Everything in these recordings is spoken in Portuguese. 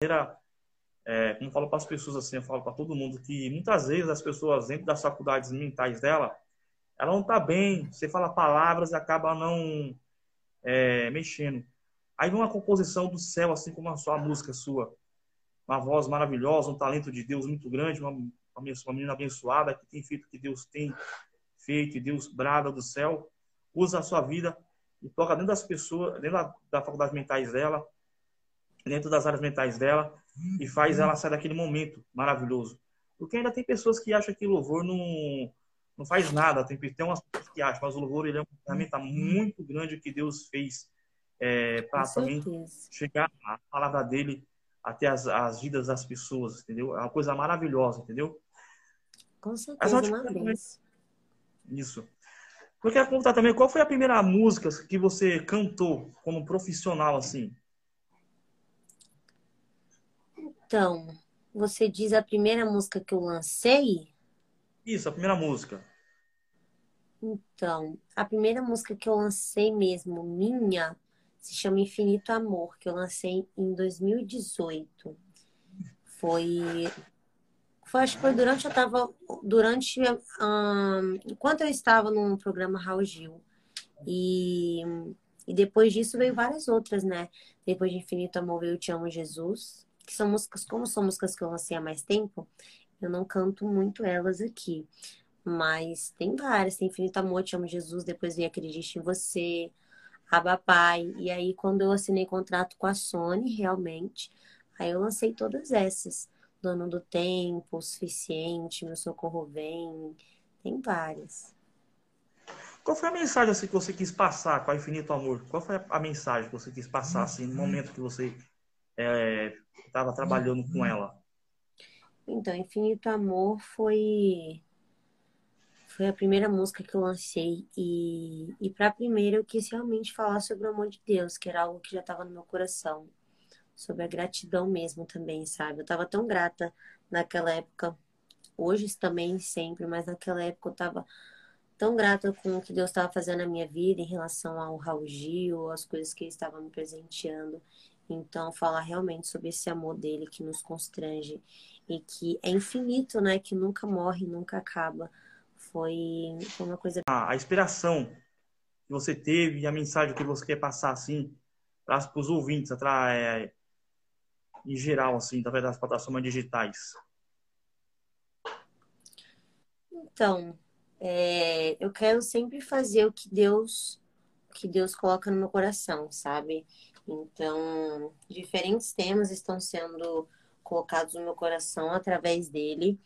é, como eu falo para as pessoas assim, eu falo para todo mundo que muitas vezes as pessoas dentro das faculdades mentais dela, ela não está bem, você fala palavras e acaba não é, mexendo. Aí vem uma composição do céu, assim como a sua música sua. Uma voz maravilhosa, um talento de Deus muito grande, uma, uma menina abençoada que tem feito o que Deus tem feito, e Deus brada do céu. Usa a sua vida e toca dentro das pessoas, dentro da, da faculdade mentais dela, dentro das áreas mentais dela e faz ela sair daquele momento maravilhoso. Porque ainda tem pessoas que acham que louvor não, não faz nada, tem, tem umas pessoas que acham, mas o louvor ele é uma ferramenta muito grande que Deus fez é, para também chegar a palavra dele até as, as vidas das pessoas, entendeu? É uma coisa maravilhosa, entendeu? Com certeza, uma vez. Isso. Eu quero perguntar também, qual foi a primeira música que você cantou como profissional, assim? Então, você diz a primeira música que eu lancei? Isso, a primeira música. Então, a primeira música que eu lancei mesmo, minha, se chama Infinito Amor, que eu lancei em 2018. Foi. Foi, acho que foi durante eu tava. Durante. Um, enquanto eu estava num programa Raul Gil. E, e depois disso veio várias outras, né? Depois de Infinito Amor veio Te Amo Jesus que são músicas, como são músicas que eu lancei há mais tempo, eu não canto muito elas aqui. Mas tem várias, tem Infinito Amor, Te Amo Jesus, depois veio Acredite em Você, Abapai. E aí, quando eu assinei contrato com a Sony, realmente, aí eu lancei todas essas. Dono do Tempo, o Suficiente, Meu Socorro Vem, tem várias. Qual foi a mensagem assim, que você quis passar com a Infinito Amor? Qual foi a mensagem que você quis passar assim, no momento que você estava é, trabalhando com ela? Então, Infinito Amor foi foi a primeira música que eu lancei e, e para a primeira eu quis realmente falar sobre o amor de Deus, que era algo que já estava no meu coração, sobre a gratidão mesmo também, sabe? Eu estava tão grata naquela época, hoje também sempre, mas naquela época eu estava tão grata com o que Deus estava fazendo na minha vida em relação ao Raul Gil, as coisas que ele estava me presenteando. Então, falar realmente sobre esse amor dele que nos constrange e que é infinito, né? Que nunca morre, nunca acaba. Foi, foi uma coisa. A, a inspiração que você teve e a mensagem que você quer passar, assim, para os ouvintes, é, em geral, assim, através das plataformas digitais. Então, é, eu quero sempre fazer o que Deus, que Deus coloca no meu coração, sabe? Então, diferentes temas estão sendo colocados no meu coração através dele.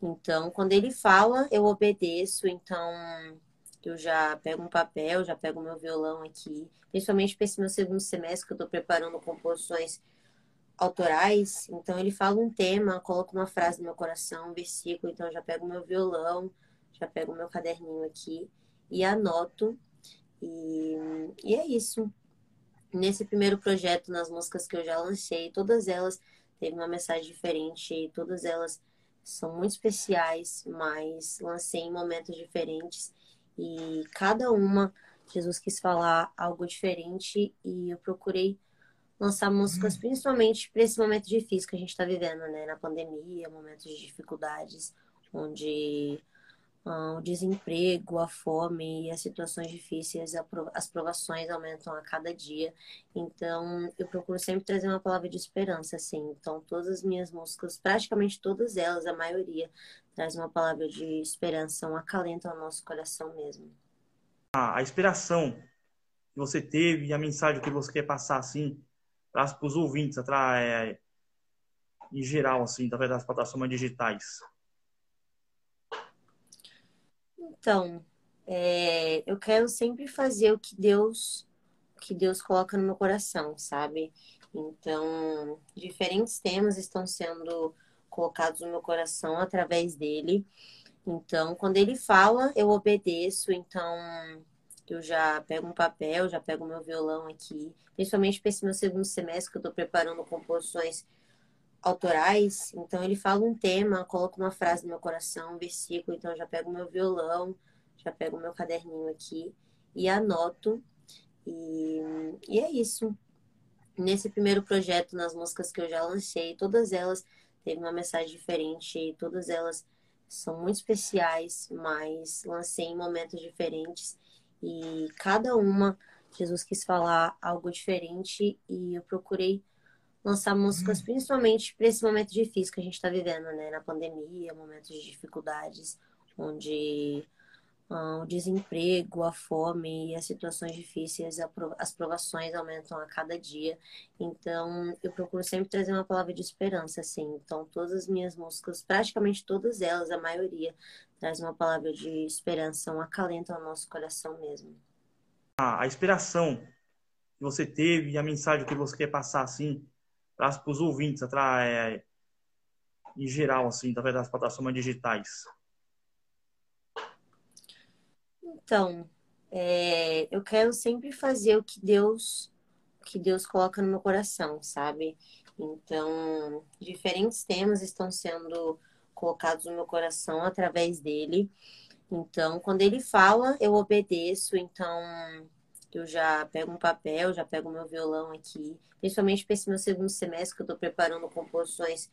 Então, quando ele fala, eu obedeço. Então, eu já pego um papel, já pego meu violão aqui, principalmente para esse meu segundo semestre que eu estou preparando composições autorais. Então, ele fala um tema, coloca uma frase no meu coração, um versículo. Então, eu já pego meu violão, já pego meu caderninho aqui e anoto. E, e é isso. Nesse primeiro projeto, nas músicas que eu já lancei, todas elas teve uma mensagem diferente, todas elas são muito especiais, mas lancei em momentos diferentes. E cada uma Jesus quis falar algo diferente e eu procurei lançar músicas uhum. principalmente para esse momento difícil que a gente está vivendo, né, na pandemia, momentos de dificuldades, onde ah, o desemprego, a fome e as situações difíceis, as provações aumentam a cada dia. Então, eu procuro sempre trazer uma palavra de esperança, assim. Então, todas as minhas músicas, praticamente todas elas, a maioria, traz uma palavra de esperança, um acalento ao nosso coração mesmo. A inspiração que você teve e a mensagem que você quer passar, assim, para os ouvintes, é, em geral, assim, através das plataformas digitais. Então, é, eu quero sempre fazer o que Deus, o que Deus coloca no meu coração, sabe? Então, diferentes temas estão sendo colocados no meu coração através dele. Então, quando ele fala, eu obedeço. Então, eu já pego um papel, já pego meu violão aqui, principalmente para esse meu segundo semestre que eu estou preparando composições autorais, então ele fala um tema, coloca uma frase no meu coração, um versículo, então eu já pego meu violão, já pego meu caderninho aqui e anoto. E, e é isso. nesse primeiro projeto, nas músicas que eu já lancei, todas elas teve uma mensagem diferente, todas elas são muito especiais, mas lancei em momentos diferentes e cada uma Jesus quis falar algo diferente e eu procurei lançar músicas principalmente para esse momento difícil que a gente está vivendo, né? Na pandemia, momentos de dificuldades, onde ah, o desemprego, a fome e as situações difíceis, as provações aumentam a cada dia. Então, eu procuro sempre trazer uma palavra de esperança, assim. Então, todas as minhas músicas, praticamente todas elas, a maioria, traz uma palavra de esperança, um acalento ao nosso coração mesmo. A inspiração que você teve e a mensagem que você quer passar, assim, para os ouvintes, é, em geral, assim, através das plataformas digitais. Então, é, eu quero sempre fazer o que Deus que Deus coloca no meu coração, sabe? Então, diferentes temas estão sendo colocados no meu coração através dele. Então, quando ele fala, eu obedeço. Então, eu já pego um papel, já pego meu violão aqui, principalmente para esse meu segundo semestre que eu estou preparando composições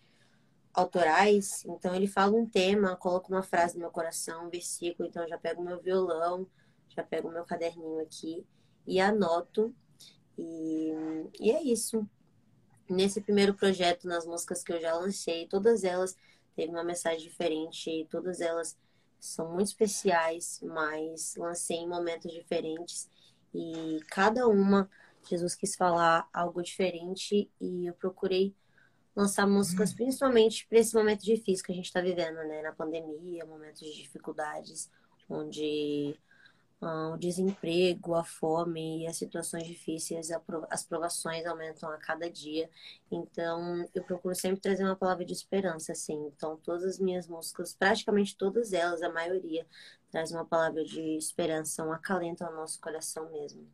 autorais, então ele fala um tema, coloca uma frase no meu coração, um versículo, então eu já pego meu violão, já pego meu caderninho aqui e anoto. E, e é isso. Nesse primeiro projeto, nas músicas que eu já lancei, todas elas teve uma mensagem diferente, todas elas são muito especiais, mas lancei em momentos diferentes e cada uma Jesus quis falar algo diferente e eu procurei lançar músicas, uhum. principalmente para esse momento difícil que a gente está vivendo, né? Na pandemia, momentos de dificuldades, onde ah, o desemprego, a fome e as situações difíceis, as provações aumentam a cada dia. Então, eu procuro sempre trazer uma palavra de esperança, assim. Então, todas as minhas músicas, praticamente todas elas, a maioria, traz uma palavra de esperança, um acalento ao nosso coração mesmo.